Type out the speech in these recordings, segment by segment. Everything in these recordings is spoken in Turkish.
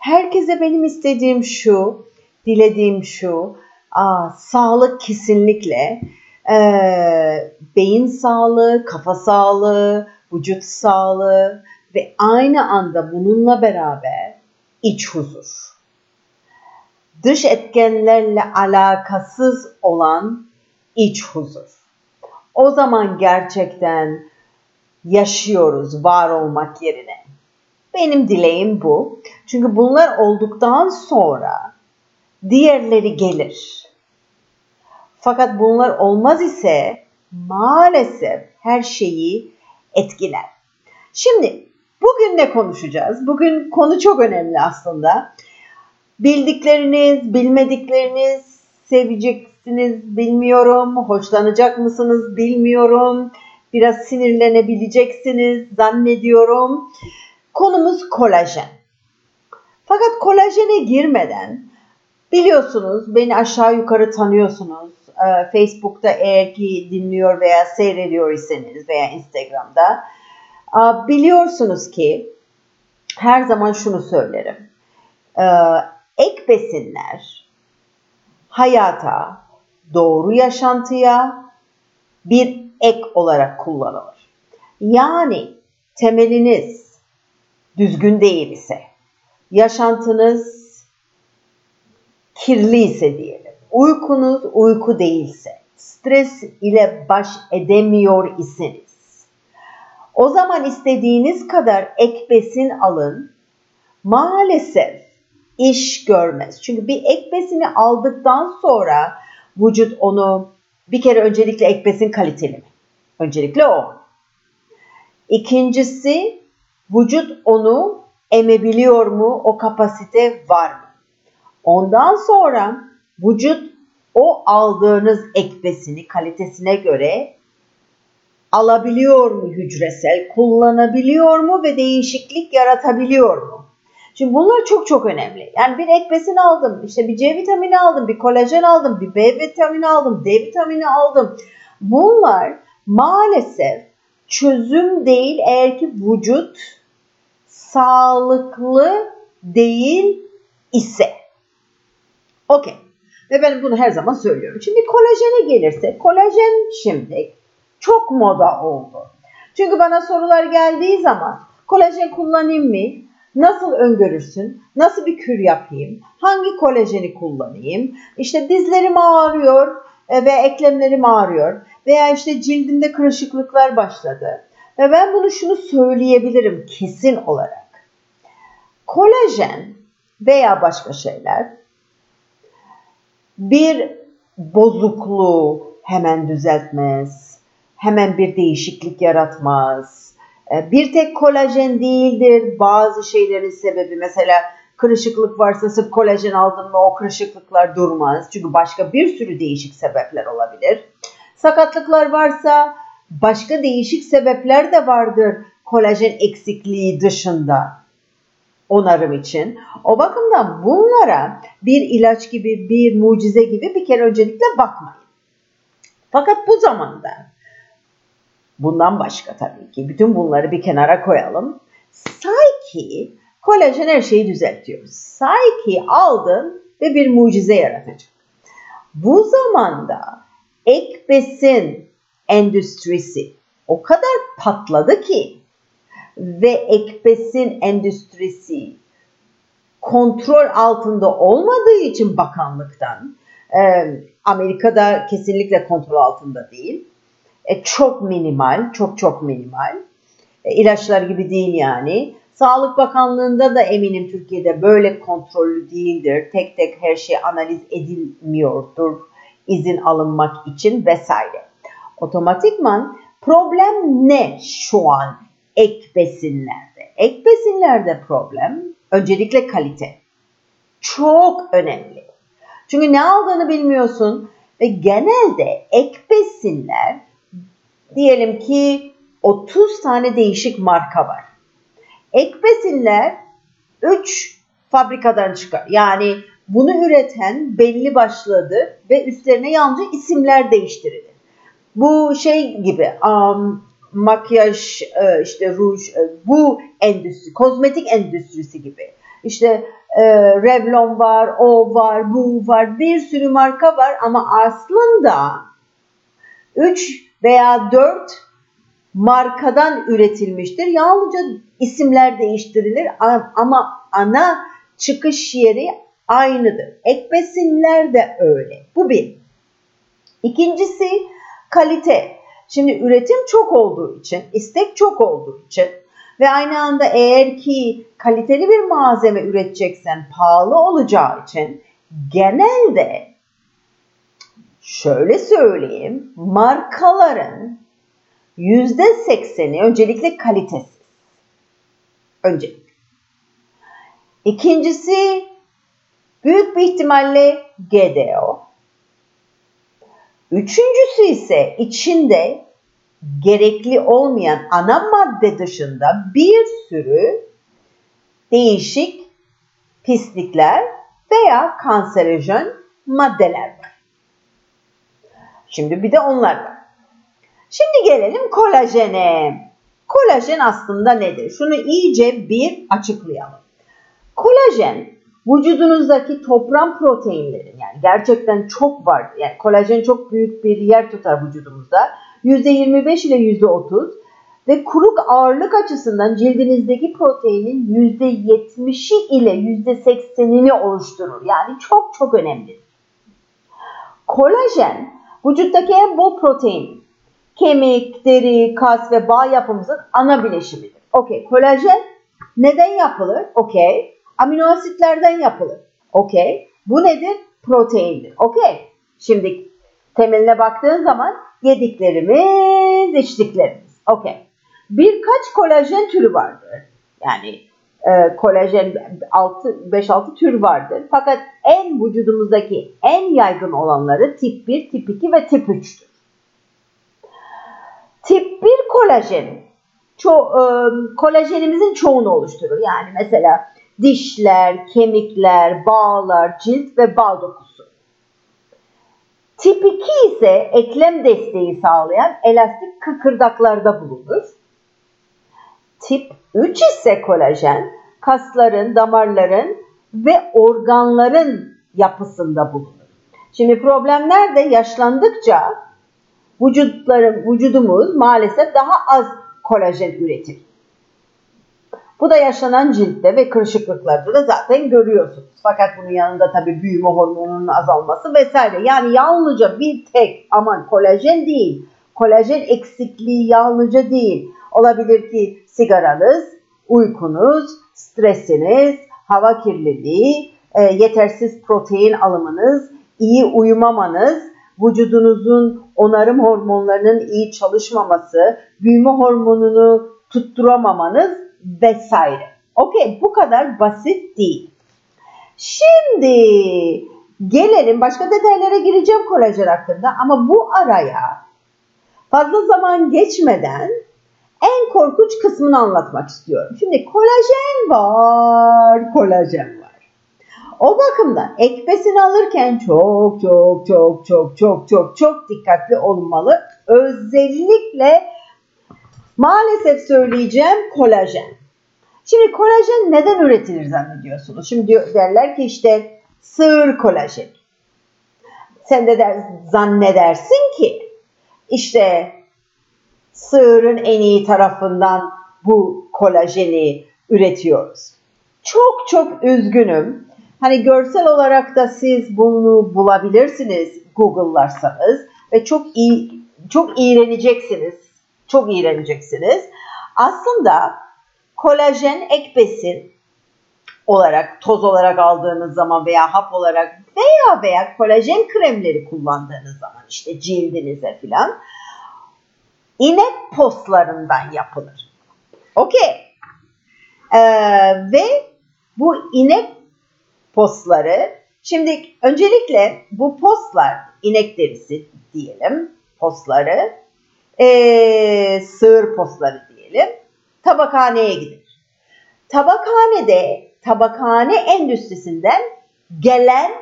Herkese benim istediğim şu, dilediğim şu, aa, sağlık kesinlikle, ee, beyin sağlığı, kafa sağlığı, vücut sağlığı ve aynı anda bununla beraber iç huzur. Dış etkenlerle alakasız olan iç huzur. O zaman gerçekten yaşıyoruz var olmak yerine. Benim dileğim bu. Çünkü bunlar olduktan sonra diğerleri gelir. Fakat bunlar olmaz ise maalesef her şeyi etkiler. Şimdi bugün ne konuşacağız? Bugün konu çok önemli aslında. Bildikleriniz, bilmedikleriniz, seveceksiniz bilmiyorum, hoşlanacak mısınız bilmiyorum. Biraz sinirlenebileceksiniz zannediyorum. Konumuz kolajen. Fakat kolajene girmeden biliyorsunuz beni aşağı yukarı tanıyorsunuz. Ee, Facebook'ta eğer ki dinliyor veya seyrediyor iseniz veya Instagram'da biliyorsunuz ki her zaman şunu söylerim. Ee, ek besinler hayata, doğru yaşantıya bir ek olarak kullanılır. Yani temeliniz düzgün değil ise, yaşantınız kirli ise diyelim, uykunuz uyku değilse, stres ile baş edemiyor iseniz, o zaman istediğiniz kadar ek besin alın, maalesef iş görmez. Çünkü bir ek besini aldıktan sonra vücut onu bir kere öncelikle ek besin kaliteli mi? Öncelikle o. İkincisi vücut onu emebiliyor mu? O kapasite var mı? Ondan sonra vücut o aldığınız ek besini kalitesine göre alabiliyor mu hücresel, kullanabiliyor mu ve değişiklik yaratabiliyor mu? Şimdi bunlar çok çok önemli. Yani bir ek besin aldım, işte bir C vitamini aldım, bir kolajen aldım, bir B vitamini aldım, D vitamini aldım. Bunlar maalesef çözüm değil eğer ki vücut sağlıklı değil ise. Okey. Ve ben bunu her zaman söylüyorum. Şimdi kolajene gelirse, kolajen şimdi çok moda oldu. Çünkü bana sorular geldiği zaman kolajen kullanayım mı? Nasıl öngörürsün? Nasıl bir kür yapayım? Hangi kolajeni kullanayım? İşte dizlerim ağrıyor e, ve eklemlerim ağrıyor. Veya işte cildimde kırışıklıklar başladı. Ve ben bunu şunu söyleyebilirim kesin olarak. Kolajen veya başka şeyler bir bozukluğu hemen düzeltmez. Hemen bir değişiklik yaratmaz. E, bir tek kolajen değildir. Bazı şeylerin sebebi mesela kırışıklık varsa sırf kolajen aldın mı o kırışıklıklar durmaz. Çünkü başka bir sürü değişik sebepler olabilir. Sakatlıklar varsa başka değişik sebepler de vardır kolajen eksikliği dışında onarım için. O bakımdan bunlara bir ilaç gibi, bir mucize gibi bir kere öncelikle bakmayın. Fakat bu zamanda bundan başka tabii ki bütün bunları bir kenara koyalım. Say ki kolajen her şeyi düzeltiyor. Say ki aldın ve bir mucize yaratacak. Bu zamanda ek besin endüstrisi o kadar patladı ki ve ek besin endüstrisi kontrol altında olmadığı için bakanlıktan e, Amerika'da kesinlikle kontrol altında değil. E, çok minimal, çok çok minimal. E, ilaçlar gibi değil yani. Sağlık Bakanlığı'nda da eminim Türkiye'de böyle kontrollü değildir. Tek tek her şey analiz edilmiyordur izin alınmak için vesaire. Otomatikman problem ne şu an ek besinlerde? Ek besinlerde problem öncelikle kalite. çok önemli. Çünkü ne aldığını bilmiyorsun ve genelde ek besinler diyelim ki 30 tane değişik marka var. Ek besinler 3 fabrikadan çıkar. Yani bunu üreten belli başlıdır ve üstlerine yalnızca isimler değiştirilir. Bu şey gibi um, makyaj, e, işte ruj, e, bu endüstri, kozmetik endüstrisi gibi. İşte e, Revlon var, o var, bu var, bir sürü marka var ama aslında 3 veya 4 markadan üretilmiştir. Yalnızca isimler değiştirilir ama ana çıkış yeri aynıdır. Ek besinler de öyle. Bu bir. İkincisi kalite. Şimdi üretim çok olduğu için, istek çok olduğu için ve aynı anda eğer ki kaliteli bir malzeme üreteceksen pahalı olacağı için genelde şöyle söyleyeyim markaların yüzde sekseni öncelikle kalitesiz. Öncelikle. İkincisi büyük bir ihtimalle GDO. Üçüncüsü ise içinde gerekli olmayan ana madde dışında bir sürü değişik pislikler veya kanserojen maddeler var. Şimdi bir de onlar var. Şimdi gelelim kolajene. Kolajen aslında nedir? Şunu iyice bir açıklayalım. Kolajen vücudunuzdaki toplam proteinlerin yani gerçekten çok var. Yani kolajen çok büyük bir yer tutar vücudumuzda. %25 ile %30 ve kuruk ağırlık açısından cildinizdeki proteinin %70'i ile %80'ini oluşturur. Yani çok çok önemli. Kolajen vücuttaki en bol protein. Kemik, deri, kas ve bağ yapımızın ana bileşimidir. Okey, kolajen neden yapılır? Okey. Amino asitlerden yapılır. Okey. Bu nedir? Proteindir. Okey. Şimdi temeline baktığın zaman yediklerimiz, içtiklerimiz. Okey. Birkaç kolajen türü vardır. Yani e, kolajen 5-6 tür vardır. Fakat en vücudumuzdaki en yaygın olanları tip 1, tip 2 ve tip 3'tür. Tip 1 kolajen ço e, kolajenimizin çoğunu oluşturur. Yani mesela dişler, kemikler, bağlar, cilt ve bağ dokusu. Tip 2 ise eklem desteği sağlayan elastik kıkırdaklarda bulunur. Tip 3 ise kolajen kasların, damarların ve organların yapısında bulunur. Şimdi problemler de yaşlandıkça vücutların, vücudumuz maalesef daha az kolajen üretir. Bu da yaşanan ciltte ve kırışıklıklarda da zaten görüyorsunuz. Fakat bunun yanında tabii büyüme hormonunun azalması vesaire. Yani yalnızca bir tek aman kolajen değil. Kolajen eksikliği yalnızca değil. Olabilir ki sigaranız, uykunuz, stresiniz, hava kirliliği, e, yetersiz protein alımınız, iyi uyumamanız, vücudunuzun onarım hormonlarının iyi çalışmaması, büyüme hormonunu tutturamamanız vesaire. Okey bu kadar basit değil. Şimdi gelelim başka detaylara gireceğim kolajen hakkında ama bu araya fazla zaman geçmeden en korkunç kısmını anlatmak istiyorum. Şimdi kolajen var, kolajen var. O bakımdan ek alırken çok çok çok çok çok çok çok dikkatli olmalı. Özellikle maalesef söyleyeceğim kolajen. Şimdi kolajen neden üretilir zannediyorsunuz? Şimdi derler ki işte sığır kolajen. Sen de der, zannedersin ki işte sığırın en iyi tarafından bu kolajeni üretiyoruz. Çok çok üzgünüm. Hani görsel olarak da siz bunu bulabilirsiniz Google'larsanız ve çok iyi çok iğreneceksiniz. Çok iğreneceksiniz. Aslında kolajen ek besin olarak toz olarak aldığınız zaman veya hap olarak veya veya kolajen kremleri kullandığınız zaman işte cildinize filan inek postlarından yapılır. Okey. Ee, ve bu inek postları. Şimdi öncelikle bu postlar inek derisi diyelim postları, ee, sığır postları diyelim tabakhaneye gider. Tabakhanede tabakhane endüstrisinden gelen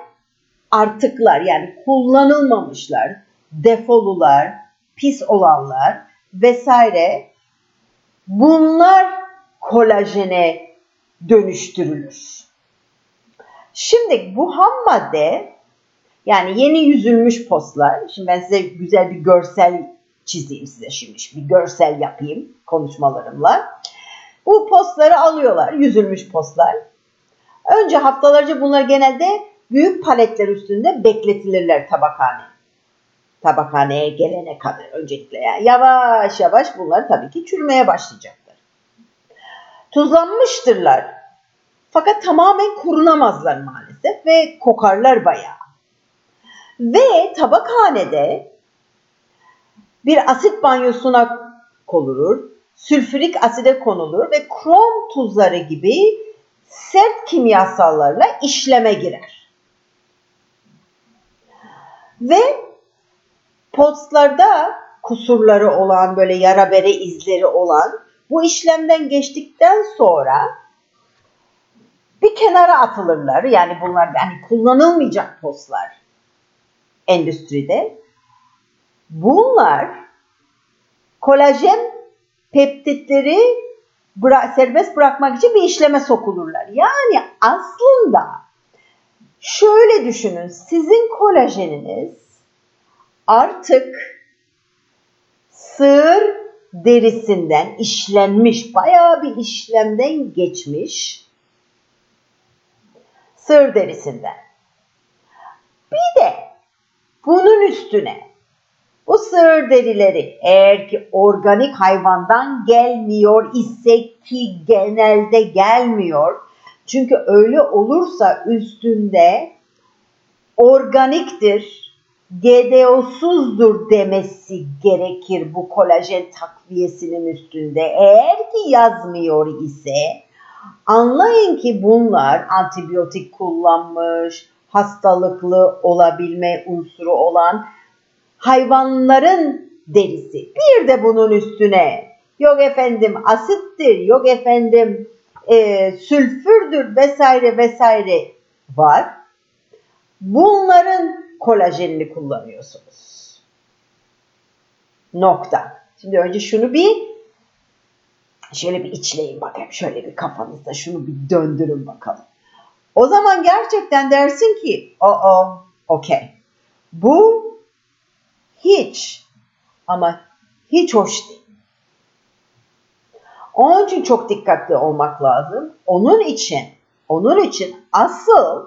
artıklar yani kullanılmamışlar, defolular, pis olanlar vesaire bunlar kolajene dönüştürülür. Şimdi bu ham madde yani yeni yüzülmüş postlar. Şimdi ben size güzel bir görsel çizeyim size şimdi. Bir görsel yapayım konuşmalarımla. Bu postları alıyorlar, yüzülmüş postlar. Önce haftalarca bunlar genelde büyük paletler üstünde bekletilirler tabakhane. Tabakhaneye gelene kadar öncelikle yani yavaş yavaş bunlar tabii ki çürümeye başlayacaktır. Tuzlanmıştırlar. Fakat tamamen kurunamazlar maalesef ve kokarlar bayağı. Ve tabakhanede bir asit banyosuna konulur, sülfürik aside konulur ve krom tuzları gibi sert kimyasallarla işleme girer. Ve postlarda kusurları olan böyle yara bere izleri olan bu işlemden geçtikten sonra bir kenara atılırlar. Yani bunlar yani kullanılmayacak postlar endüstride. Bunlar kolajen peptitleri bıra serbest bırakmak için bir işleme sokulurlar. Yani aslında şöyle düşünün. Sizin kolajeniniz artık sığır derisinden işlenmiş, bayağı bir işlemden geçmiş sığır derisinden. Bir de bunun üstüne bu sığır derileri eğer ki organik hayvandan gelmiyor ise ki genelde gelmiyor. Çünkü öyle olursa üstünde organiktir, GDO'suzdur demesi gerekir bu kolajen takviyesinin üstünde. Eğer ki yazmıyor ise anlayın ki bunlar antibiyotik kullanmış, hastalıklı olabilme unsuru olan hayvanların derisi. Bir de bunun üstüne yok efendim asittir, yok efendim e, sülfürdür vesaire vesaire var. Bunların kolajenini kullanıyorsunuz. Nokta. Şimdi önce şunu bir şöyle bir içleyin bakayım. Şöyle bir kafanızda şunu bir döndürün bakalım. O zaman gerçekten dersin ki o o okey. Bu hiç ama hiç hoş değil. Onun için çok dikkatli olmak lazım. Onun için, onun için asıl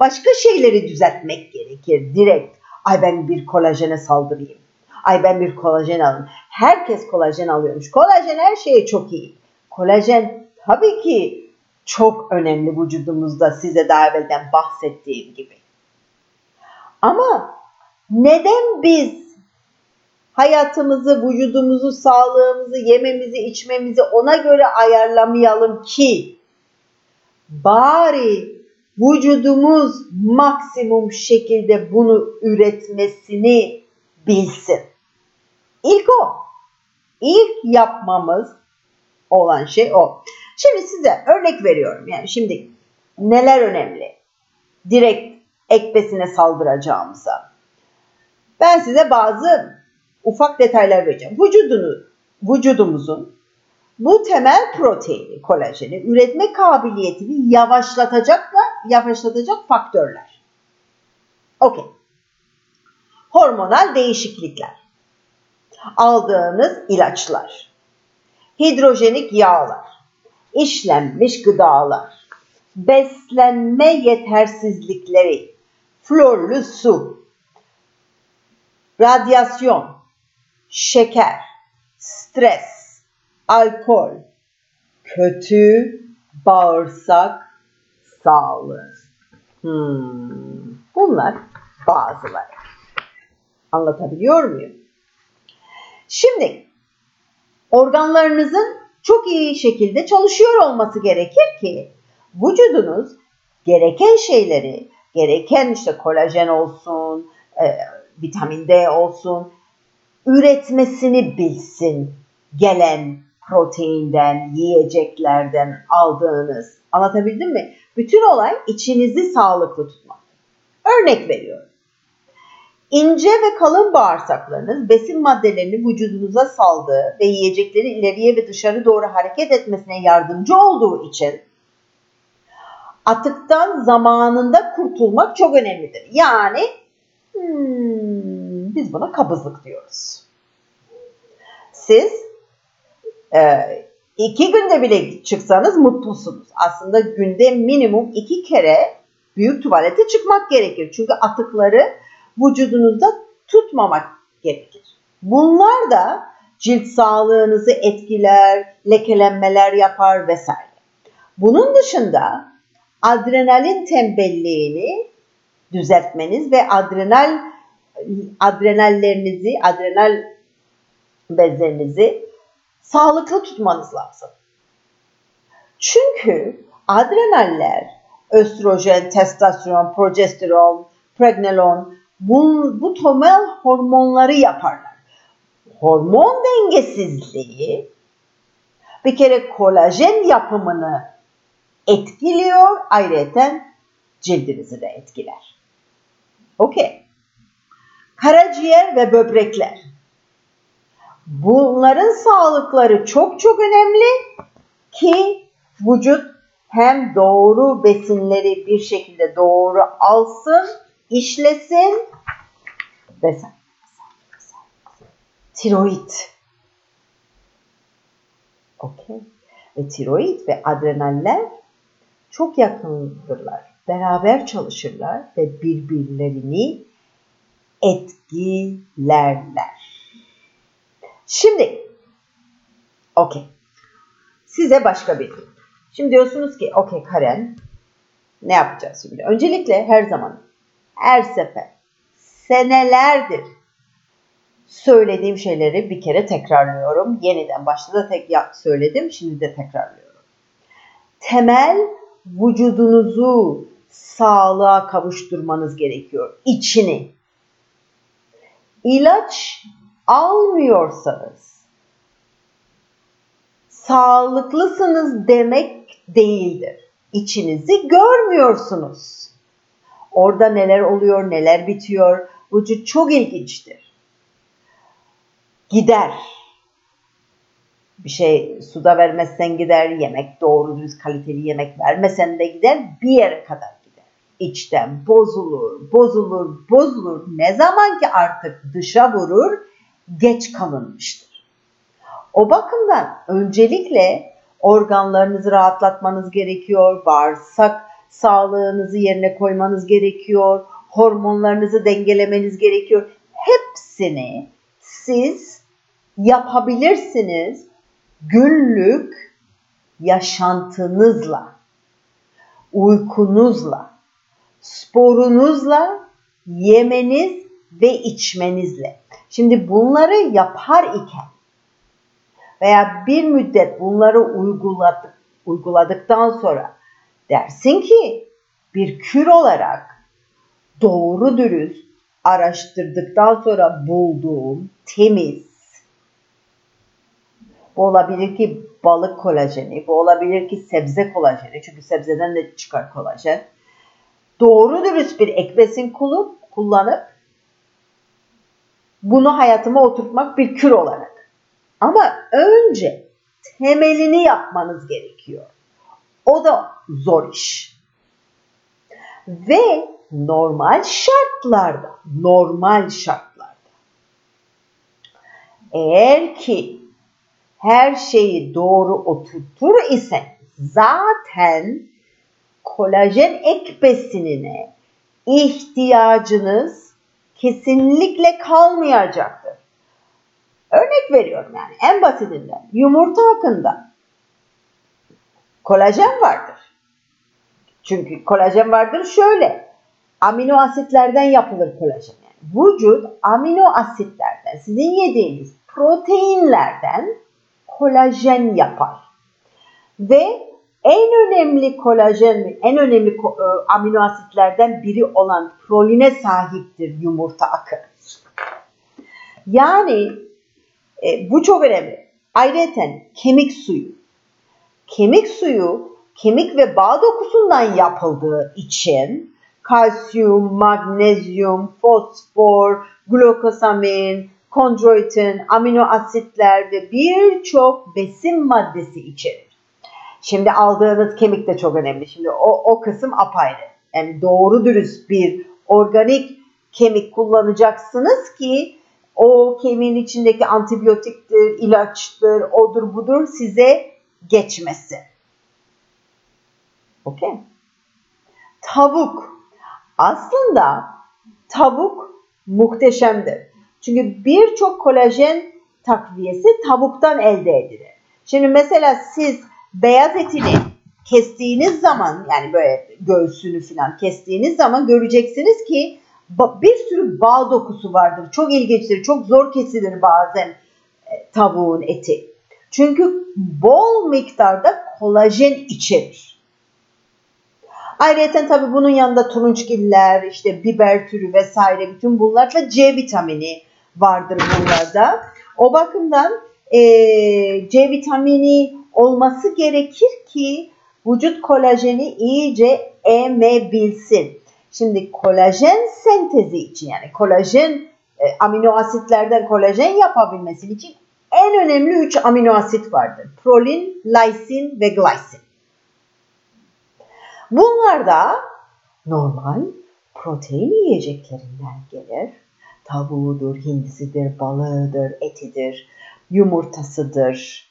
başka şeyleri düzeltmek gerekir direkt. Ay ben bir kolajene saldırayım. Ay ben bir kolajen alayım. Herkes kolajen alıyormuş. Kolajen her şeye çok iyi. Kolajen tabii ki çok önemli vücudumuzda size daha evvelden bahsettiğim gibi. Ama neden biz hayatımızı, vücudumuzu, sağlığımızı, yememizi, içmemizi ona göre ayarlamayalım ki bari vücudumuz maksimum şekilde bunu üretmesini bilsin. İlk o. İlk yapmamız olan şey o. Şimdi size örnek veriyorum. Yani şimdi neler önemli? Direkt ekbesine saldıracağımıza. Ben size bazı ufak detaylar vereceğim. Vücudunu, vücudumuzun bu temel proteini, kolajeni üretme kabiliyetini yavaşlatacak da yavaşlatacak faktörler. Okey. Hormonal değişiklikler. Aldığınız ilaçlar. Hidrojenik yağlar. işlenmiş gıdalar. Beslenme yetersizlikleri. Florlu su. Radyasyon. Şeker. Stres. Alkol. Kötü bağırsak sağlığı. Hmm. Bunlar bazıları. Anlatabiliyor muyum? Şimdi organlarınızın çok iyi şekilde çalışıyor olması gerekir ki vücudunuz gereken şeyleri, gereken işte kolajen olsun, e, vitamin D olsun, üretmesini bilsin gelen proteinden, yiyeceklerden aldığınız. Anlatabildim mi? Bütün olay içinizi sağlıklı tutmak. Örnek veriyorum. İnce ve kalın bağırsaklarınız besin maddelerini vücudunuza saldığı ve yiyecekleri ileriye ve dışarı doğru hareket etmesine yardımcı olduğu için atıktan zamanında kurtulmak çok önemlidir. Yani hmm, biz buna kabızlık diyoruz. Siz e, iki günde bile çıksanız mutlusunuz. Aslında günde minimum iki kere büyük tuvalete çıkmak gerekir. Çünkü atıkları vücudunuzda tutmamak gerekir. Bunlar da cilt sağlığınızı etkiler, lekelenmeler yapar vesaire. Bunun dışında adrenalin tembelliğini düzeltmeniz ve adrenal adrenallerinizi, adrenal bezlerinizi sağlıklı tutmanız lazım. Çünkü adrenaller, östrojen, testosteron, progesteron, pregnenolon bu, bu temel hormonları yaparlar. Hormon dengesizliği bir kere kolajen yapımını etkiliyor, ayrıca cildinizi de etkiler. Okey. Karaciğer ve böbrekler. Bunların sağlıkları çok çok önemli ki vücut hem doğru besinleri bir şekilde doğru alsın, işlesin vesaire. Tiroid. Okey. Ve tiroid ve adrenaller çok yakındırlar. Beraber çalışırlar ve birbirlerini etkilerler. Şimdi, okey. Size başka bir Şimdi diyorsunuz ki, okey Karen, ne yapacağız şimdi? Öncelikle her zaman, her sefer, senelerdir söylediğim şeyleri bir kere tekrarlıyorum. Yeniden başta da tek söyledim, şimdi de tekrarlıyorum. Temel vücudunuzu sağlığa kavuşturmanız gerekiyor. İçini. İlaç almıyorsanız sağlıklısınız demek değildir. İçinizi görmüyorsunuz. Orada neler oluyor, neler bitiyor. Vücut çok ilginçtir. Gider. Bir şey suda vermezsen gider, yemek doğru düz kaliteli yemek vermesen de gider, bir yere kadar. İçten bozulur, bozulur, bozulur. Ne zaman ki artık dışa vurur, geç kalınmıştır. O bakımdan öncelikle organlarınızı rahatlatmanız gerekiyor, bağırsak sağlığınızı yerine koymanız gerekiyor, hormonlarınızı dengelemeniz gerekiyor. Hepsini siz yapabilirsiniz günlük yaşantınızla, uykunuzla, sporunuzla, yemeniz ve içmenizle. Şimdi bunları yapar iken veya bir müddet bunları uyguladık, uyguladıktan sonra dersin ki bir kür olarak doğru dürüst araştırdıktan sonra bulduğum temiz bu olabilir ki balık kolajeni, bu olabilir ki sebze kolajeni çünkü sebzeden de çıkar kolajen. Doğru dürüst bir ek besin kullanıp bunu hayatıma oturtmak bir kür olarak. Ama önce temelini yapmanız gerekiyor. O da zor iş. Ve normal şartlarda, normal şartlarda eğer ki her şeyi doğru oturtur ise zaten kolajen ek besinine ihtiyacınız kesinlikle kalmayacaktır. Örnek veriyorum yani en basitinden yumurta hakkında kolajen vardır. Çünkü kolajen vardır şöyle amino asitlerden yapılır kolajen. Yani vücut amino asitlerden sizin yediğiniz proteinlerden kolajen yapar. Ve en önemli kolajen, en önemli e, amino asitlerden biri olan proline sahiptir yumurta akı. Yani e, bu çok önemli. Ayrıca kemik suyu. Kemik suyu kemik ve bağ dokusundan yapıldığı için kalsiyum, magnezyum, fosfor, glukosamin, kondroitin, amino asitler ve birçok besin maddesi içerir. Şimdi aldığınız kemik de çok önemli. Şimdi o, o kısım apayrı. Yani doğru dürüst bir organik kemik kullanacaksınız ki o kemiğin içindeki antibiyotiktir, ilaçtır, odur budur size geçmesin. Okey. Tavuk. Aslında tavuk muhteşemdir. Çünkü birçok kolajen takviyesi tavuktan elde edilir. Şimdi mesela siz beyaz etini kestiğiniz zaman yani böyle göğsünü falan kestiğiniz zaman göreceksiniz ki bir sürü bağ dokusu vardır. Çok ilginçtir, çok zor kesilir bazen e, tavuğun eti. Çünkü bol miktarda kolajen içerir. Ayrıca tabii bunun yanında turunçgiller, işte biber türü vesaire bütün bunlarla C vitamini vardır bunlarda. O bakımdan e, C vitamini olması gerekir ki vücut kolajeni iyice emebilsin. Şimdi kolajen sentezi için yani kolajen e, amino asitlerden kolajen yapabilmesi için en önemli 3 amino asit vardır. Prolin, lysin ve glisin. Bunlar da normal protein yiyeceklerinden gelir. Tavuğudur, hindisidir, balığıdır, etidir, yumurtasıdır,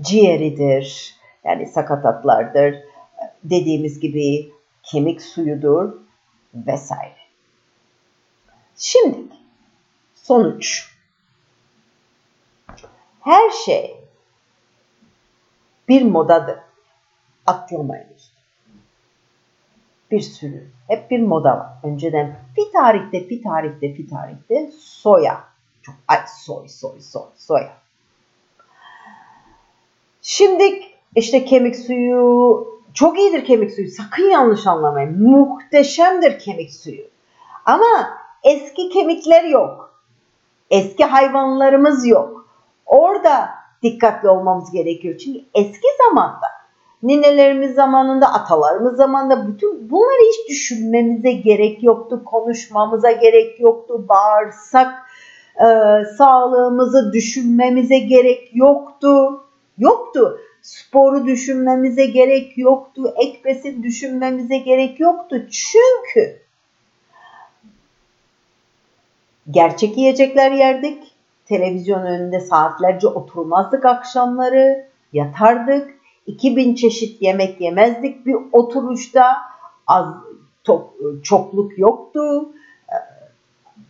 ciğeridir, yani sakatatlardır, dediğimiz gibi kemik suyudur vesaire. Şimdi sonuç. Her şey bir modadır. Atlamayınız. Bir sürü. Hep bir moda var. Önceden bir tarihte, bir tarihte, bir tarihte soya. Çok, ay soy, soy, soy, soya. Şimdi işte kemik suyu çok iyidir kemik suyu. Sakın yanlış anlamayın. Muhteşemdir kemik suyu. Ama eski kemikler yok. Eski hayvanlarımız yok. Orada dikkatli olmamız gerekiyor. Çünkü eski zamanda ninelerimiz zamanında, atalarımız zamanında bütün bunları hiç düşünmemize gerek yoktu. Konuşmamıza gerek yoktu. Bağırsak e, sağlığımızı düşünmemize gerek yoktu. Yoktu. Sporu düşünmemize gerek yoktu. Ek besin düşünmemize gerek yoktu. Çünkü gerçek yiyecekler yerdik. Televizyon önünde saatlerce oturmazdık akşamları. Yatardık. 2000 çeşit yemek yemezdik bir oturuşta. Az top, çokluk yoktu.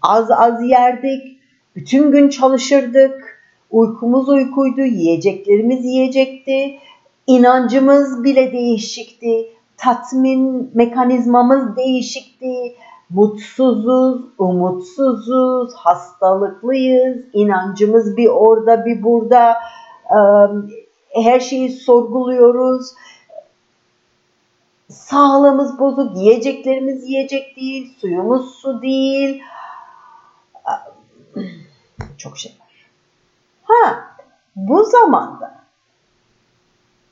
Az az yerdik. Bütün gün çalışırdık. Uykumuz uykuydu, yiyeceklerimiz yiyecekti. İnancımız bile değişikti. Tatmin mekanizmamız değişikti mutsuzuz, umutsuzuz, hastalıklıyız, inancımız bir orada bir burada, her şeyi sorguluyoruz. Sağlığımız bozuk, yiyeceklerimiz yiyecek değil, suyumuz su değil. Çok şey var. Ha, bu zamanda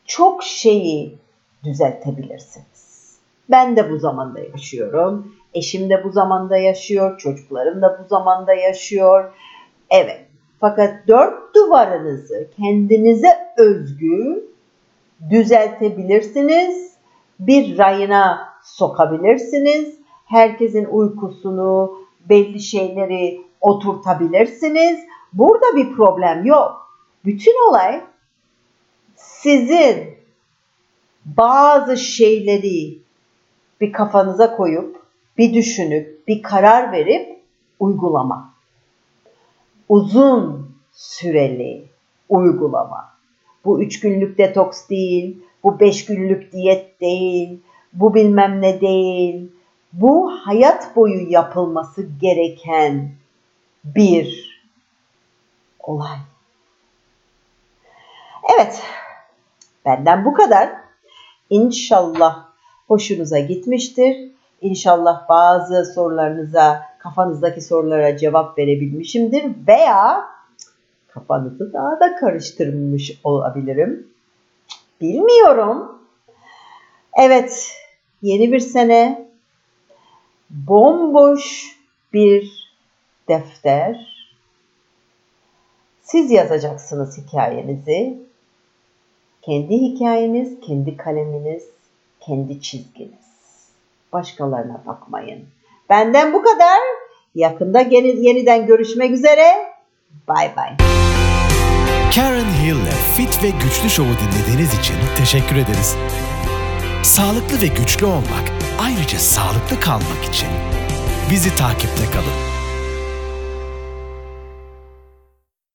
çok şeyi düzeltebilirsiniz. Ben de bu zamanda yaşıyorum. Eşim de bu zamanda yaşıyor, çocuklarım da bu zamanda yaşıyor. Evet. Fakat dört duvarınızı kendinize özgü düzeltebilirsiniz. Bir rayına sokabilirsiniz. Herkesin uykusunu, belli şeyleri oturtabilirsiniz. Burada bir problem yok. Bütün olay sizin bazı şeyleri bir kafanıza koyup bir düşünüp bir karar verip uygulama. Uzun süreli uygulama. Bu üç günlük detoks değil, bu beş günlük diyet değil, bu bilmem ne değil. Bu hayat boyu yapılması gereken bir olay. Evet, benden bu kadar. İnşallah hoşunuza gitmiştir. İnşallah bazı sorularınıza, kafanızdaki sorulara cevap verebilmişimdir veya kafanızı daha da karıştırmış olabilirim. Bilmiyorum. Evet, yeni bir sene, bomboş bir defter. Siz yazacaksınız hikayenizi. Kendi hikayeniz, kendi kaleminiz, kendi çizginiz. Başkalarına bakmayın. Benden bu kadar. Yakında yeniden görüşmek üzere. Bay bay. Karen Hill'le Fit ve Güçlü Show'u dinlediğiniz için teşekkür ederiz. Sağlıklı ve güçlü olmak, ayrıca sağlıklı kalmak için bizi takipte kalın.